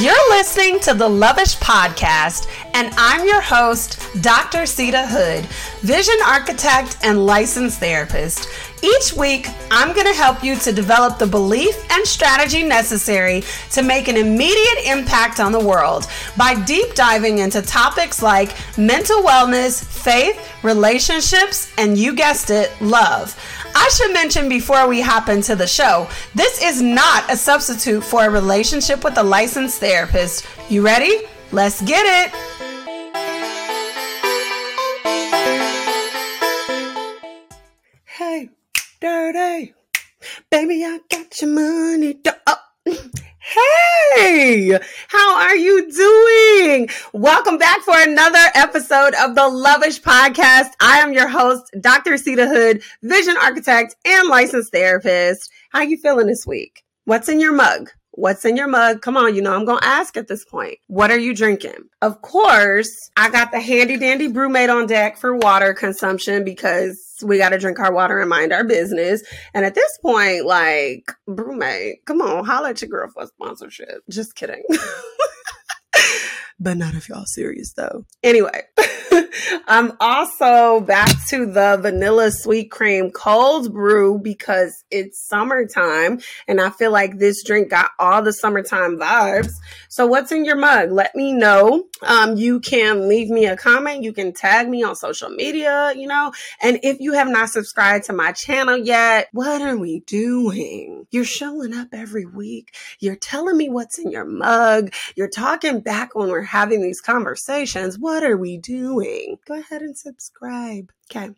You're listening to the Loveish Podcast, and I'm your host, Dr. Seida Hood, vision architect and licensed therapist. Each week, I'm going to help you to develop the belief and strategy necessary to make an immediate impact on the world by deep diving into topics like mental wellness, faith, relationships, and you guessed it, love. I should mention before we hop into the show, this is not a substitute for a relationship with a licensed therapist. You ready? Let's get it. Dirty. Baby, I got your money. Oh. Hey, how are you doing? Welcome back for another episode of the Loveish Podcast. I am your host, Dr. Seida Hood, vision architect and licensed therapist. How you feeling this week? What's in your mug? What's in your mug? Come on, you know, I'm going to ask at this point. What are you drinking? Of course, I got the handy dandy BrüMate on deck for water consumption because we got to drink our water and mind our business. And at this point, like, BrüMate, come on, holla at your girl for a sponsorship. Just kidding. but not if y'all serious though. Anyway, I'm also back to the vanilla sweet cream cold brew because it's summertime and I feel like this drink got all the summertime vibes. So what's in your mug? Let me know. Um, you can leave me a comment. You can tag me on social media, you know, and if you have not subscribed to my channel yet, what are we doing? You're showing up every week. You're telling me what's in your mug. You're talking back when we're having these conversations. What are we doing? Go ahead and subscribe. Okay.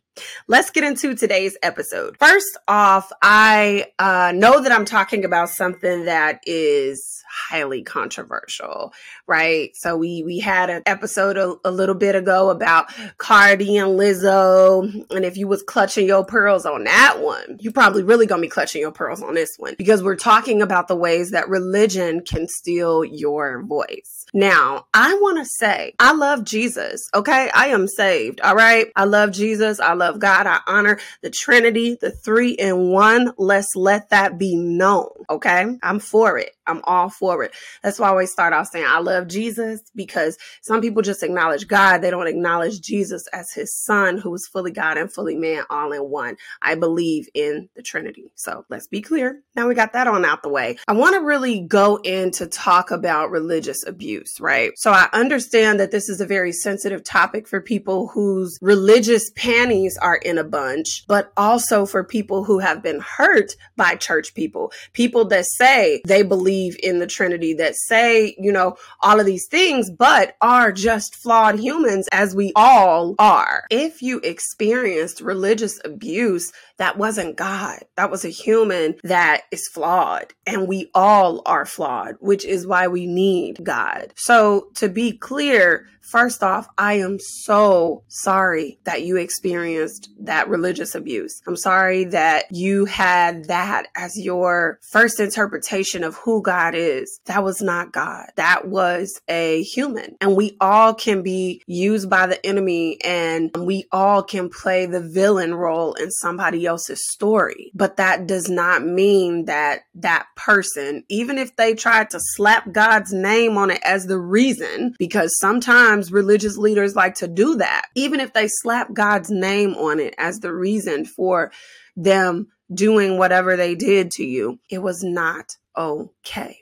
Let's get into today's episode. First off, I uh, know that I'm talking about something that is highly controversial, right? So we we had an episode a, a, little bit ago about Cardi and Lizzo, and if you was clutching your pearls on that one, you probably really gonna be clutching your pearls on this one because we're talking about the ways that religion can steal your voice. Now, I want to say I love Jesus. Okay, I am saved. All right, I love Jesus. I love God. I honor the Trinity, the three in one. Let's let that be known. Okay, I'm for it. I'm all for it. That's why I always start off saying I love Jesus because some people just acknowledge God. They don't acknowledge Jesus as his son who is fully God and fully man all in one. I believe in the Trinity. So let's be clear. Now we got that on out the way. I want to really go in to talk about religious abuse, right? So I understand that this is a very sensitive topic for people whose religious panties are in a bunch, but also for people who have been hurt by church people, people that say they believe believe in the Trinity, that say, you know, all of these things, but are just flawed humans as we all are. If you experienced religious abuse, that wasn't God. That was a human that is flawed. And we all are flawed, which is why we need God. So to be clear, First off, I am so sorry that you experienced that religious abuse. I'm sorry that you had that as your first interpretation of who God is. That was not God. That was a human. And we all can be used by the enemy and we all can play the villain role in somebody else's story. But that does not mean that that person, even if they tried to slap God's name on it as the reason, because sometimes sometimes religious leaders like to do that, even if they slap God's name on it as the reason for them doing whatever they did to you. It was not okay.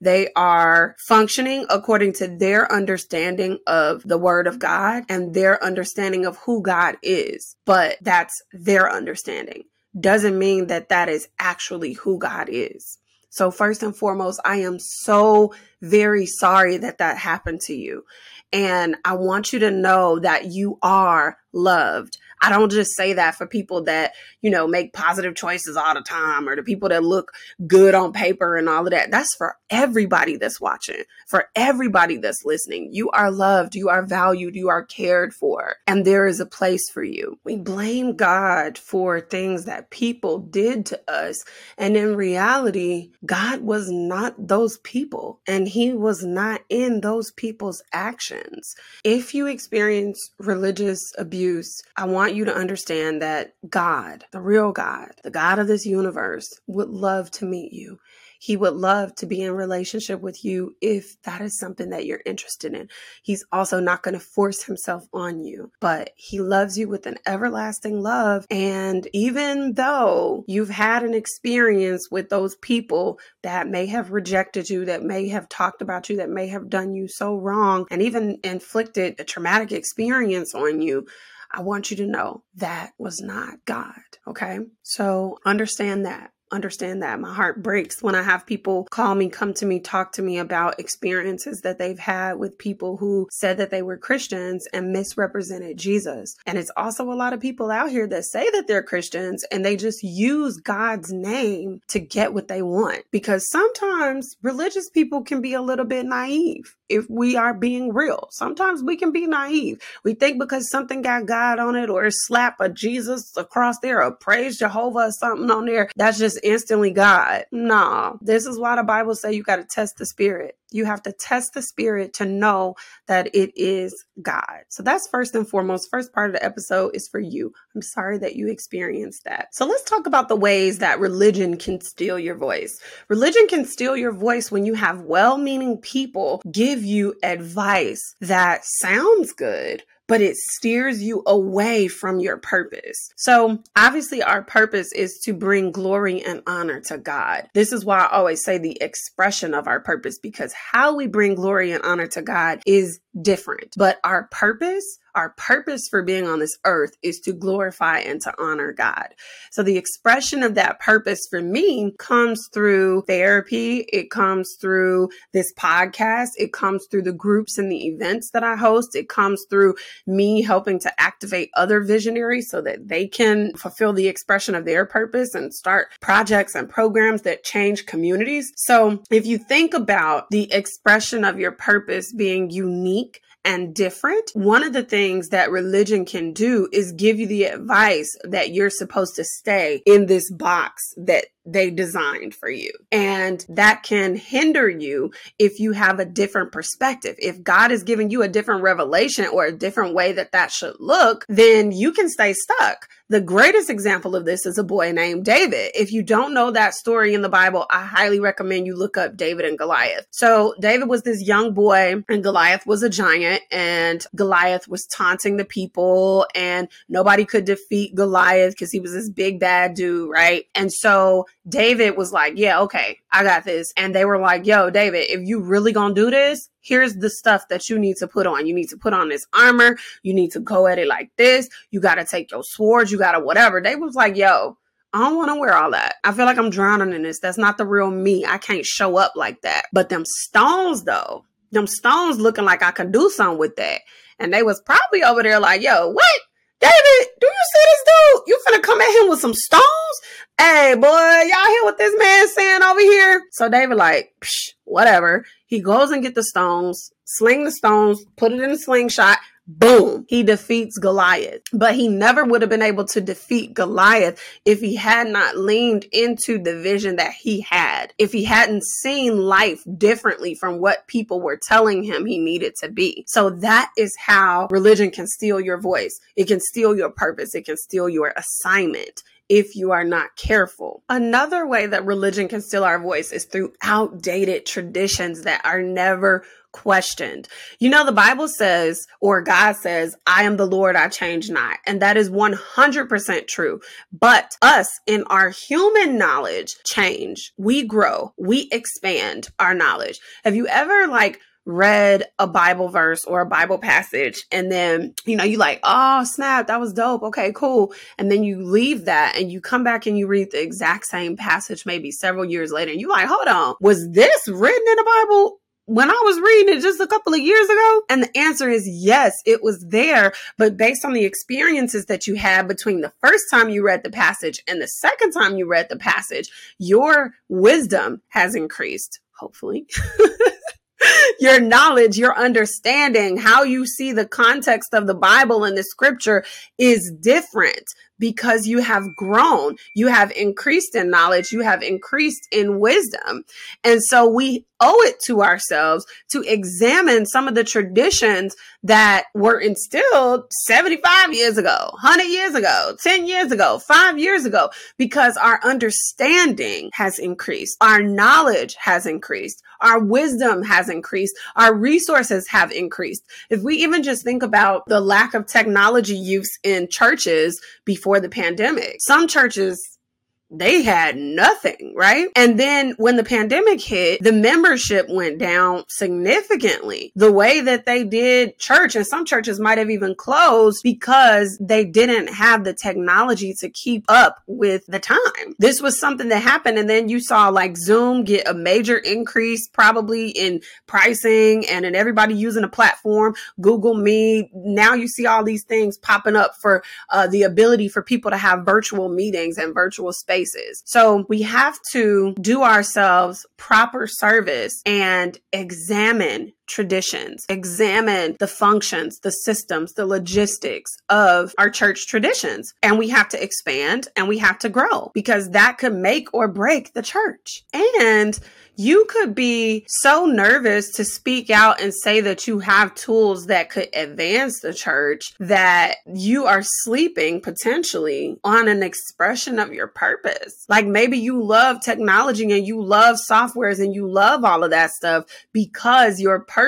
They are functioning according to their understanding of the word of God and their understanding of who God is. But that's their understanding. Doesn't mean that that is actually who God is. So, first and foremost, I am so very sorry that that happened to you. And I want you to know that you are loved. I don't just say that for people that, you know, make positive choices all the time or the people that look good on paper and all of that. That's for everybody that's watching, for everybody that's listening. You are loved, you are valued, you are cared for, and there is a place for you. We blame God for things that people did to us. And in reality, God was not those people and he was not in those people's actions. If you experience religious abuse, I want want you to understand that God, the real God, the God of this universe, would love to meet you. He would love to be in relationship with you if that is something that you're interested in. He's also not going to force himself on you, but he loves you with an everlasting love. And even though you've had an experience with those people that may have rejected you, that may have talked about you, that may have done you so wrong, and even inflicted a traumatic experience on you, I want you to know that was not God. Okay. So understand that understand that. My heart breaks when I have people call me, come to me, talk to me about experiences that they've had with people who said that they were Christians and misrepresented Jesus. And it's also a lot of people out here that say that they're Christians and they just use God's name to get what they want. Because sometimes religious people can be a little bit naive if we are being real. Sometimes we can be naive. We think because something got God on it or slap a Jesus across there or praise Jehovah or something on there, that's just instantly God. No, this is why the Bible say you got to test the spirit. You have to test the spirit to know that it is God. So that's first and foremost. First part of the episode is for you. I'm sorry that you experienced that. So let's talk about the ways that religion can steal your voice. Religion can steal your voice when you have well meaning people give you advice that sounds good, but it steers you away from your purpose. So, obviously, our purpose is to bring glory and honor to God. This is why I always say the expression of our purpose, because how we bring glory and honor to God is different. But our purpose, our purpose for being on this earth is to glorify and to honor God. So the expression of that purpose for me comes through therapy. It comes through this podcast. It comes through the groups and the events that I host. It comes through me helping to activate other visionaries so that they can fulfill the expression of their purpose and start projects and programs that change communities. So if you think about the expression of your purpose being unique, and different. One of the things that religion can do is give you the advice that you're supposed to stay in this box that they designed for you. And that can hinder you if you have a different perspective. If God is giving you a different revelation or a different way that that should look, then you can stay stuck. The greatest example of this is a boy named David. If you don't know that story in the Bible, I highly recommend you look up David and Goliath. So David was this young boy and Goliath was a giant and Goliath was taunting the people and nobody could defeat Goliath because he was this big bad dude, right? And so David was like, Yeah, okay, I got this. And they were like, Yo, David, if you really gonna do this, here's the stuff that you need to put on. You need to put on this armor. You need to go at it like this. You got to take your swords. You got to whatever. They was like, Yo, I don't want to wear all that. I feel like I'm drowning in this. That's not the real me. I can't show up like that. But them stones, though, them stones looking like I can do something with that. And they was probably over there like, yo, what? David, do you see this dude? You finna come at him with some stones? Hey, boy, y'all hear what this man saying over here? So David like, whatever. He goes and get the stones, sling the stones, put it in a slingshot, boom, he defeats Goliath. But he never would have been able to defeat Goliath if he had not leaned into the vision that he had, if he hadn't seen life differently from what people were telling him he needed to be. So that is how religion can steal your voice. It can steal your purpose. It can steal your assignment if you are not careful. Another way that religion can steal our voice is through outdated traditions that are never questioned. You know, the Bible says, or God says, I am the Lord, I change not. And that is 100% true. But us in our human knowledge change. We grow, we expand our knowledge. Have you ever like read a Bible verse or a Bible passage and then, you know, you like, oh, snap, that was dope. Okay, cool. And then you leave that and you come back and you read the exact same passage maybe several years later and you like, hold on, was this written in the Bible? when I was reading it just a couple of years ago? And the answer is yes, it was there. But based on the experiences that you had between the first time you read the passage and the second time you read the passage, your wisdom has increased, hopefully. your knowledge, your understanding, how you see the context of the Bible and the scripture is different because you have grown, you have increased in knowledge, you have increased in wisdom. And so we owe it to ourselves to examine some of the traditions that were instilled 75 years ago, 100 years ago, 10 years ago, five years ago, because our understanding has increased, our knowledge has increased, our wisdom has increased, our resources have increased. If we even just think about the lack of technology use in churches before the pandemic, some churches they had nothing, right? And then when the pandemic hit, the membership went down significantly. The way that they did church, and some churches might have even closed because they didn't have the technology to keep up with the time. This was something that happened. And then you saw like Zoom get a major increase probably in pricing and in everybody using a platform, Google Meet. Now you see all these things popping up for uh, the ability for people to have virtual meetings and virtual space So we have to do ourselves proper service and examine traditions, examine the functions, the systems, the logistics of our church traditions. And we have to expand and we have to grow because that could make or break the church. And you could be so nervous to speak out and say that you have tools that could advance the church that you are sleeping potentially on an expression of your purpose. Like maybe you love technology and you love softwares and you love all of that stuff because your purpose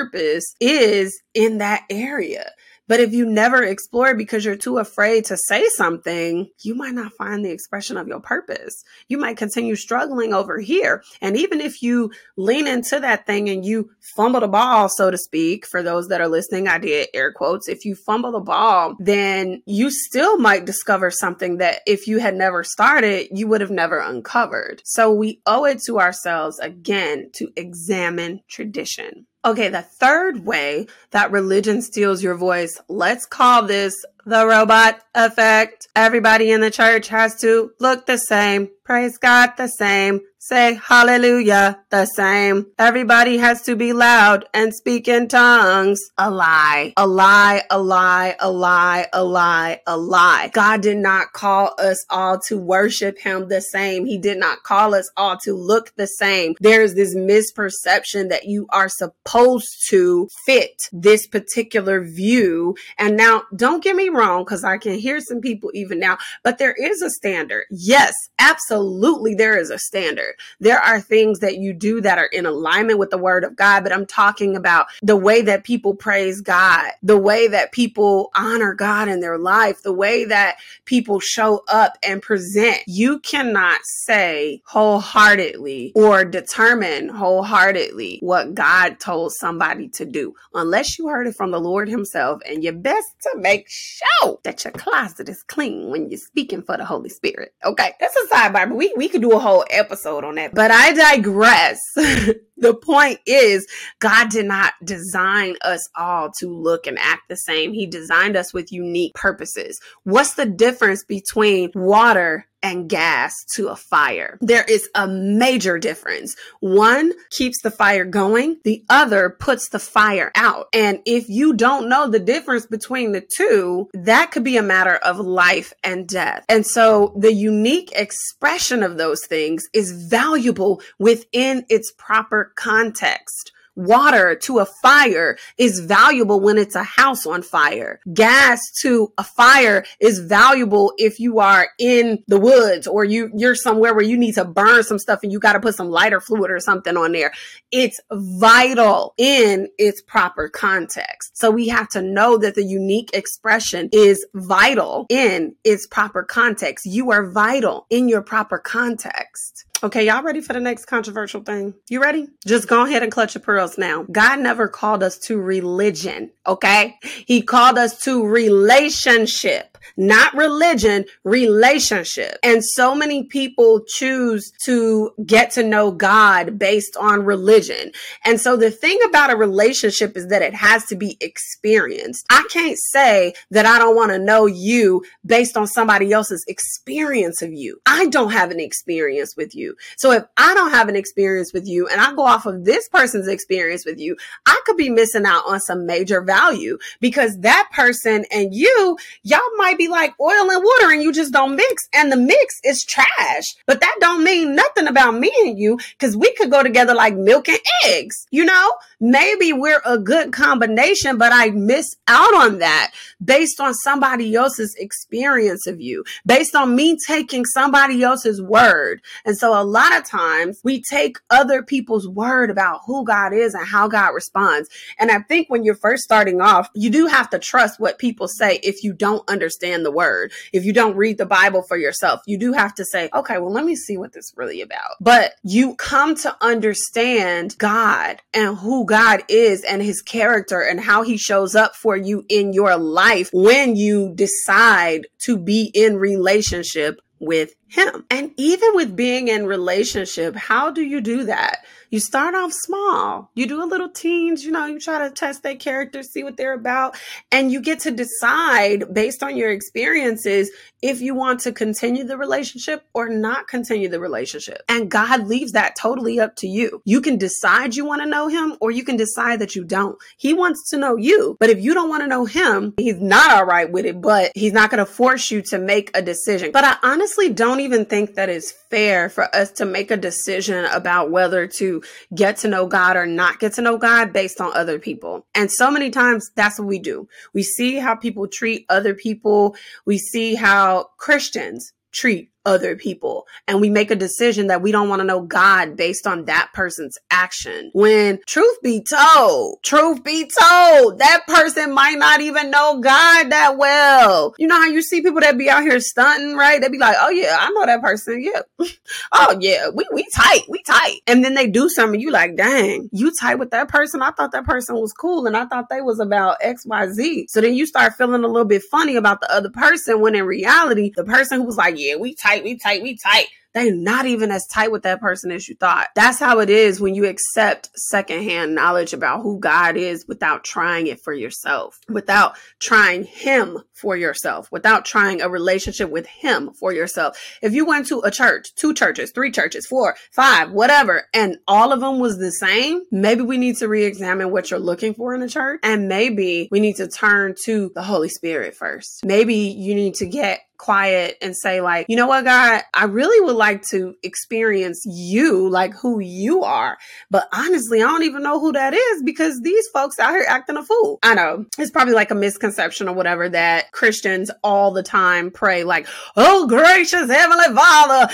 is in that area. But if you never explore because you're too afraid to say something, you might not find the expression of your purpose. You might continue struggling over here. And even if you lean into that thing and you fumble the ball, so to speak, for those that are listening, I did air quotes. If you fumble the ball, then you still might discover something that if you had never started, you would have never uncovered. So we owe it to ourselves again to examine tradition. Okay, the third way that religion steals your voice, let's call this the robot effect. Everybody in the church has to look the same, praise God the same, say hallelujah the same. Everybody has to be loud and speak in tongues. A lie, a lie, a lie, a lie, a lie, a lie. God did not call us all to worship him the same. He did not call us all to look the same. There's this misperception that you are supposed to fit this particular view. And now don't get me wrong, because I can hear some people even now, but there is a standard. Yes, absolutely, there is a standard. There are things that you do that are in alignment with the word of God, but I'm talking about the way that people praise God, the way that people honor God in their life, the way that people show up and present. You cannot say wholeheartedly or determine wholeheartedly what God told somebody to do unless you heard it from the Lord Himself. And you're best to make sure that your closet is clean when you're speaking for the Holy Spirit. Okay, that's a sidebar, but we, we could do a whole episode on that. But I digress. the point is, God did not design us all to look and act the same. He designed us with unique purposes. What's the difference between water and gas to a fire. There is a major difference. One keeps the fire going, the other puts the fire out. And if you don't know the difference between the two, that could be a matter of life and death. And so the unique expression of those things is valuable within its proper context water to a fire is valuable when it's a house on fire. Gas to a fire is valuable if you are in the woods or you you're somewhere where you need to burn some stuff and you got to put some lighter fluid or something on there. It's vital in its proper context. So we have to know that the unique expression is vital in its proper context. You are vital in your proper context. Okay, y'all ready for the next controversial thing? You ready? Just go ahead and clutch your pearls now. God never called us to religion, okay? He called us to relationship, not religion, relationship. And so many people choose to get to know God based on religion. And so the thing about a relationship is that it has to be experienced. I can't say that I don't want to know you based on somebody else's experience of you. I don't have an experience with you. So if I don't have an experience with you and I go off of this person's experience with you, I could be missing out on some major value because that person and you, y'all might might be like oil and water and you just don't mix and the mix is trash. But that don't mean nothing about me and you because we could go together like milk and eggs. You know, maybe we're a good combination, but I miss out on that based on somebody else's experience of you, based on me taking somebody else's word. And so a lot of times we take other people's word about who God is and how God responds. And I think when you're first starting off, you do have to trust what people say if you don't understand the word. If you don't read the Bible for yourself, you do have to say, okay, well, let me see what this is really about. But you come to understand God and who God is and his character and how he shows up for you in your life when you decide to be in relationship with him. And even with being in relationship, how do you do that? You start off small. You do a little teens, you know, you try to test their character, see what they're about, and you get to decide based on your experiences if you want to continue the relationship or not continue the relationship. And God leaves that totally up to you. You can decide you want to know him or you can decide that you don't. He wants to know you, but if you don't want to know him, he's not all right with it, but he's not going to force you to make a decision. But I honestly don't even think that it's fair for us to make a decision about whether to get to know God or not get to know God based on other people. And so many times that's what we do. We see how people treat other people. We see how Christians treat other people and we make a decision that we don't want to know God based on that person's action. When truth be told, truth be told, that person might not even know God that well. You know how you see people that be out here stunting, right? They be like, oh yeah, I know that person. Yeah. oh yeah, we, we tight, we tight. And then they do something, you like, dang, you tight with that person? I thought that person was cool and I thought they was about X, Y, Z. So then you start feeling a little bit funny about the other person when in reality, the person who was like, yeah, we tight tight, we tight, we tight they're not even as tight with that person as you thought. That's how it is when you accept secondhand knowledge about who God is without trying it for yourself, without trying Him for yourself, without trying a relationship with Him for yourself. If you went to a church, two churches, three churches, four, five, whatever, and all of them was the same, maybe we need to re examine what you're looking for in a church. And maybe we need to turn to the Holy Spirit first. Maybe you need to get quiet and say like, you know what, God, I really would like to experience you, like who you are. But honestly, I don't even know who that is because these folks out here acting a fool. I know it's probably like a misconception or whatever that Christians all the time pray like, oh, gracious Heavenly Father.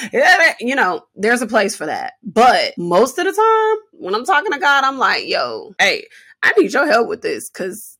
You know, there's a place for that. But most of the time when I'm talking to God, I'm like, yo, hey, I need your help with this because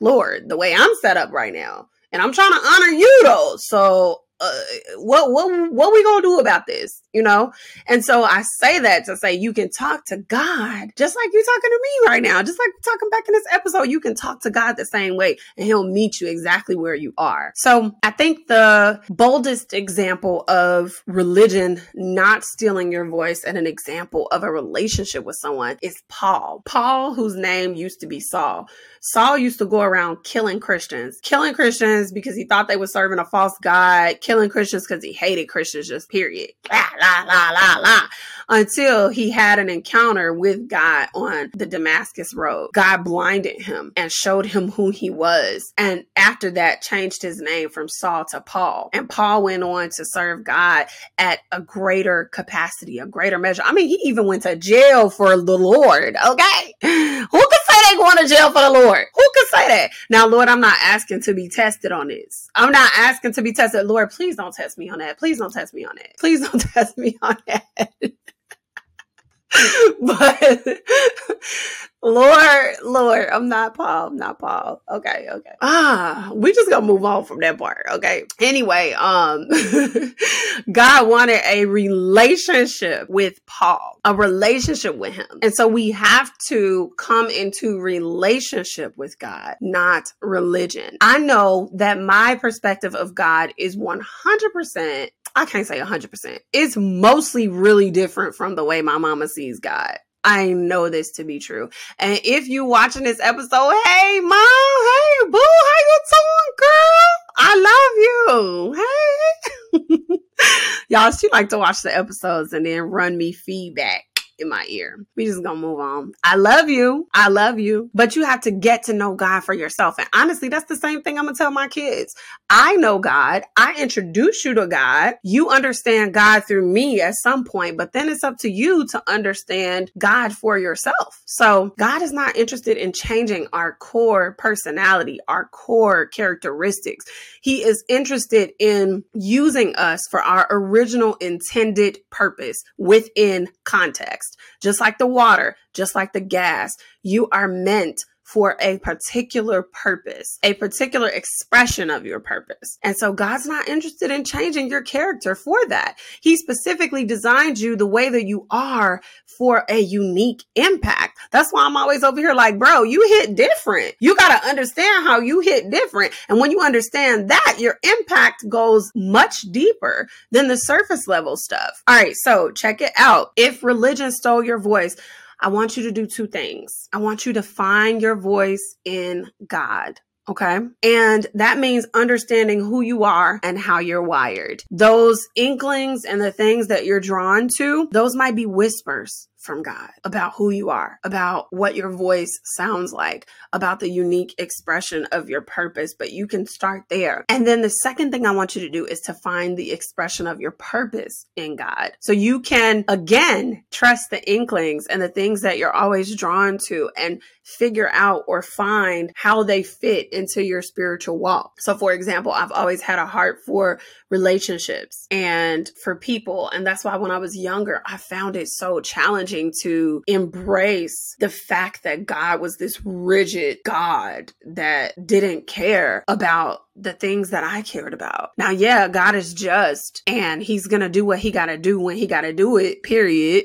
Lord, the way I'm set up right now, and I'm trying to honor you though. So uh, what what what we gonna do about this you know? And so i say that to say you can talk to god just like you're talking to me right now just like talking back in this episode you can talk to god the same way and he'll meet you exactly where you are. So i think the boldest example of religion not stealing your voice and an example of a relationship with someone is paul. Paul whose name used to be saul. Saul used to go around killing Christians, killing Christians because he thought they were serving a false God, killing Christians because he hated Christians, just period. La, la, la, la. Until he had an encounter with God on the Damascus Road. God blinded him and showed him who he was. And after that, changed his name from Saul to Paul. And Paul went on to serve God at a greater capacity, a greater measure. I mean, he even went to jail for the Lord. Okay. Who they going to jail for the Lord? Who could say that? Now, Lord, I'm not asking to be tested on this. I'm not asking to be tested. Lord, please don't test me on that. Please don't test me on that. Please don't test me on that. but Lord, Lord, I'm not Paul. I'm not Paul. Okay, okay. Ah, we just gonna move on from that part. Okay. Anyway, um, God wanted a relationship with Paul, a relationship with him. And so we have to come into relationship with God, not religion. I know that my perspective of God is 100% I can't say 100%. It's mostly really different from the way my mama sees God. I know this to be true. And if you watching this episode, hey mom, hey boo, how you doing, girl? I love you. Hey. Y'all, she like to watch the episodes and then run me feedback in my ear. We just gonna move on. I love you. I love you. But you have to get to know God for yourself. And honestly, that's the same thing I'm gonna tell my kids. I know God. I introduce you to God. You understand God through me at some point, but then it's up to you to understand God for yourself. So God is not interested in changing our core personality, our core characteristics. He is interested in using us for our original intended purpose within context. Just like the water, just like the gas, you are meant for a particular purpose, a particular expression of your purpose. And so God's not interested in changing your character for that. He specifically designed you the way that you are for a unique impact. That's why I'm always over here like, bro, you hit different. You got to understand how you hit different. And when you understand that, your impact goes much deeper than the surface level stuff. All right. So check it out. If religion stole your voice, I want you to do two things. I want you to find your voice in God. Okay. And that means understanding who you are and how you're wired. Those inklings and the things that you're drawn to, those might be whispers from God about who you are, about what your voice sounds like, about the unique expression of your purpose. But you can start there. And then the second thing I want you to do is to find the expression of your purpose in God. So you can again trust the inklings and the things that you're always drawn to and figure out or find how they fit into your spiritual walk. So, for example, I've always had a heart for relationships and for people. And that's why when I was younger, I found it so challenging to embrace the fact that God was this rigid God that didn't care about the things that I cared about. Now, yeah, God is just and he's going to do what he got to do when he got to do it, period.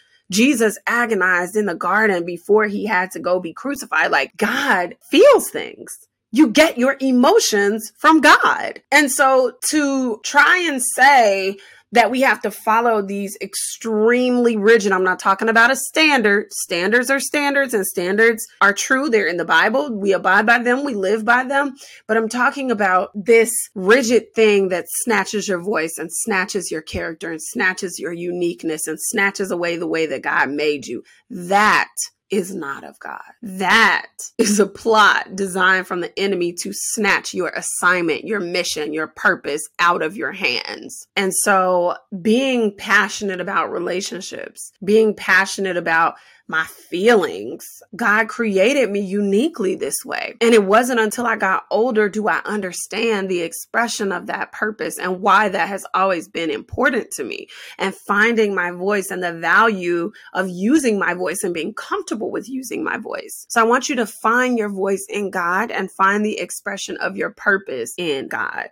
Jesus agonized in the garden before he had to go be crucified. Like God feels things. You get your emotions from God. And so to try and say, that we have to follow these extremely rigid. I'm not talking about a standard. Standards are standards and standards are true. They're in the Bible. We abide by them. We live by them. But I'm talking about this rigid thing that snatches your voice and snatches your character and snatches your uniqueness and snatches away the way that God made you. That is not of God. That is a plot designed from the enemy to snatch your assignment, your mission, your purpose out of your hands. And so being passionate about relationships, being passionate about my feelings. God created me uniquely this way. And it wasn't until I got older do I understand the expression of that purpose and why that has always been important to me and finding my voice and the value of using my voice and being comfortable with using my voice. So I want you to find your voice in God and find the expression of your purpose in God.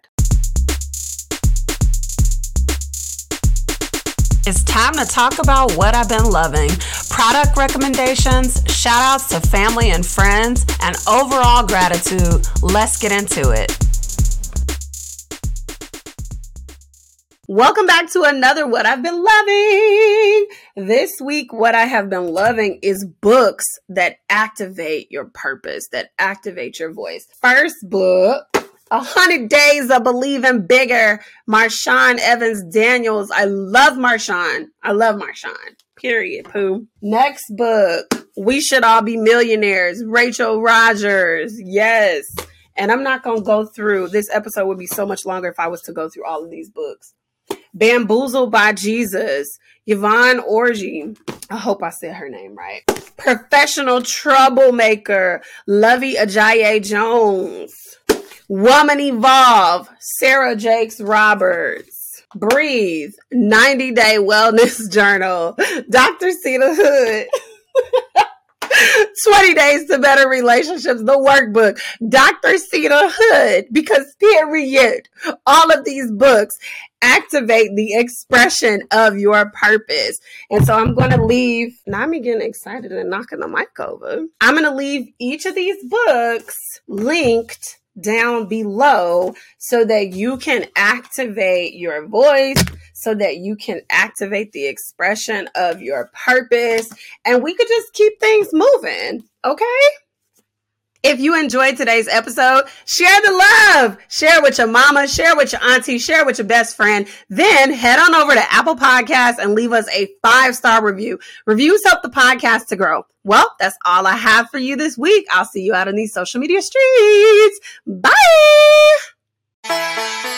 It's time to talk about what I've been loving product recommendations, shout outs to family and friends, and overall gratitude. Let's get into it. Welcome back to another What I've Been Loving. This week, what I have been loving is books that activate your purpose, that activate your voice. First book a hundred days of believing bigger. Marshawn Evans Daniels. I love Marshawn. I love Marshawn. Period. Pooh. Next book. We should all be millionaires. Rachel Rodgers. Yes. And I'm not to go through this episode would be so much longer if I was to go through all of these books. Bamboozled by Jesus. Yvonne Orji. I hope I said her name right. Professional troublemaker. Luvvie Ajayi Jones. Woman Evolve, Sarah Jakes Roberts. Breathe, 90 Day Wellness Journal, Dr. Seida Hood. 20 Days to Better Relationships, the workbook, Dr. Seida Hood, because period, all of these books activate the expression of your purpose. And so I'm going to leave, now I'm getting excited and knocking the mic over. I'm going to leave each of these books linked down below so that you can activate your voice, so that you can activate the expression of your purpose, and we could just keep things moving. Okay? If you enjoyed today's episode, share the love. Share with your mama, share with your auntie, share with your best friend. Then head on over to Apple Podcasts and leave us a five star review. Reviews help the podcast to grow. Well, that's all I have for you this week. I'll see you out on these social media streets. Bye.